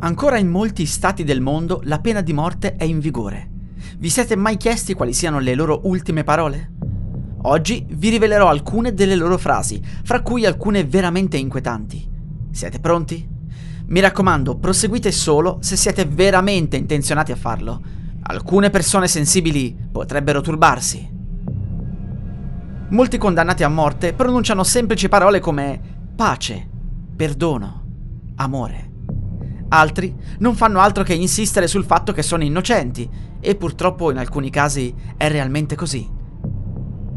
Ancora in molti stati del mondo la pena di morte è in vigore. Vi siete mai chiesti quali siano le loro ultime parole? Oggi vi rivelerò alcune delle loro frasi, fra cui alcune veramente inquietanti. Siete pronti? Mi raccomando, proseguite solo se siete veramente intenzionati a farlo. Alcune persone sensibili potrebbero turbarsi. Molti condannati a morte pronunciano semplici parole come pace, perdono, amore. Altri non fanno altro che insistere sul fatto che sono innocenti e purtroppo in alcuni casi è realmente così.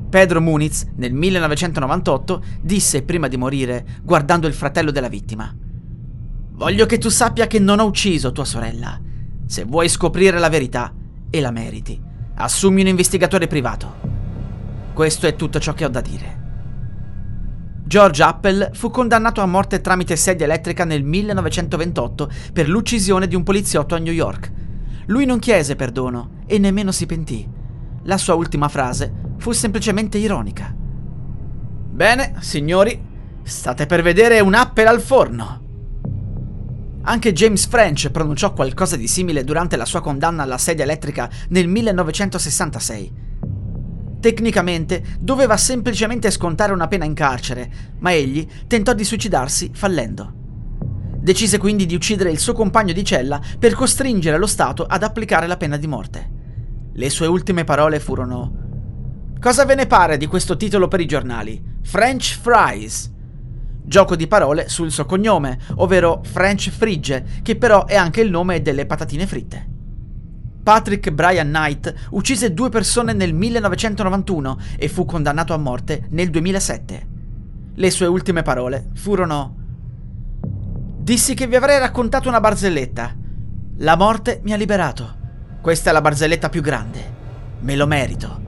Pedro Muniz nel 1998 disse prima di morire, guardando il fratello della vittima, Voglio che tu sappia che non ho ucciso tua sorella. Se vuoi scoprire la verità, e la meriti, assumi un investigatore privato. Questo è tutto ciò che ho da dire. George Appel fu condannato a morte tramite sedia elettrica nel 1928 per l'uccisione di un poliziotto a New York. Lui non chiese perdono e nemmeno si pentì. La sua ultima frase fu semplicemente ironica. Bene, signori, state per vedere un Appel al forno. Anche James French pronunciò qualcosa di simile durante la sua condanna alla sedia elettrica nel 1966. Tecnicamente doveva semplicemente scontare una pena in carcere, ma egli tentò di suicidarsi fallendo. Decise quindi di uccidere il suo compagno di cella per costringere lo Stato ad applicare la pena di morte. Le sue ultime parole furono Cosa ve ne pare di questo titolo per i giornali? French fries gioco di parole sul suo cognome, ovvero French Frigge, che però è anche il nome delle patatine fritte. Patrick Brian Knight uccise due persone nel 1991 e fu condannato a morte nel 2007. Le sue ultime parole furono Dissi che vi avrei raccontato una barzelletta. La morte mi ha liberato. Questa è la barzelletta più grande. Me lo merito.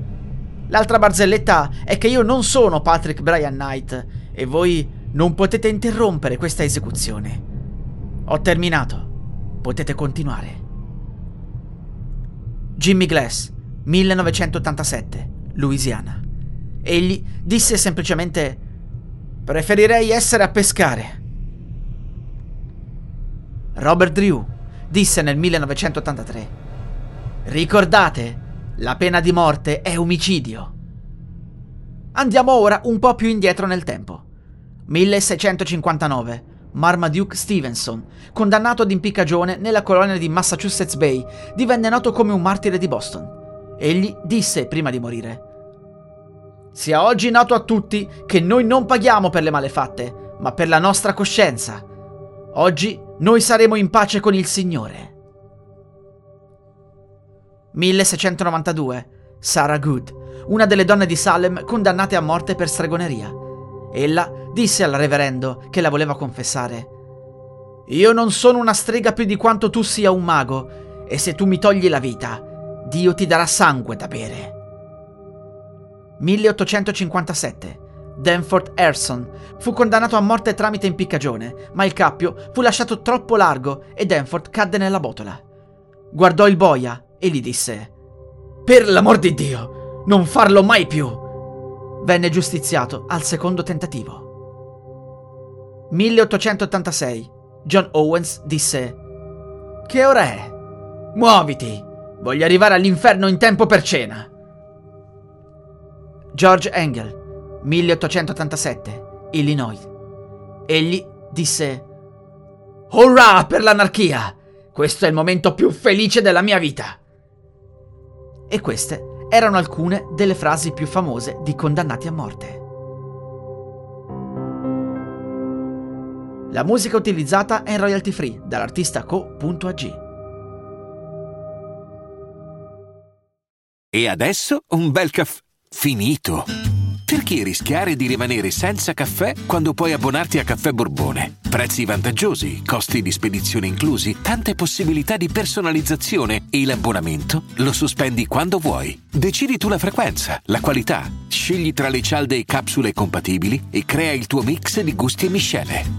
L'altra barzelletta è che io non sono Patrick Brian Knight e voi non potete interrompere questa esecuzione. Ho terminato. Potete continuare. Jimmy Glass, 1987, Louisiana. Egli disse semplicemente Preferirei essere a pescare. Robert Drew disse nel 1983 Ricordate, la pena di morte è omicidio. Andiamo ora un po' più indietro nel tempo. 1659. Marmaduke Stevenson, condannato ad impiccagione nella colonia di Massachusetts Bay, divenne noto come un martire di Boston. Egli disse prima di morire: Sia oggi noto a tutti che noi non paghiamo per le malefatte, ma per la nostra coscienza. Oggi noi saremo in pace con il Signore. 1692. Sarah Good, una delle donne di Salem condannate a morte per stregoneria. Ella disse al reverendo che la voleva confessare. Io non sono una strega più di quanto tu sia un mago, e se tu mi togli la vita, Dio ti darà sangue da bere. 1857. Danforth Erson fu condannato a morte tramite impiccagione, ma il cappio fu lasciato troppo largo e Danforth cadde nella botola. Guardò il boia e gli disse: Per l'amor di Dio, non farlo mai più! Venne giustiziato al secondo tentativo. 1886. John Owens disse: Che ora è? Muoviti! Voglio arrivare all'inferno in tempo per cena. George Engel, 1887, Illinois. Egli disse: Hurrah per l'anarchia! Questo è il momento più felice della mia vita! E queste erano alcune delle frasi più famose di condannati a morte. La musica utilizzata è in royalty free dall'artista co.ag. E adesso un bel caffè finito. Perché rischiare di rimanere senza caffè quando puoi abbonarti a Caffè Borbone? Prezzi vantaggiosi, costi di spedizione inclusi, tante possibilità di personalizzazione e l'abbonamento lo sospendi quando vuoi. Decidi tu la frequenza, la qualità, scegli tra le cialde e capsule compatibili e crea il tuo mix di gusti e miscele.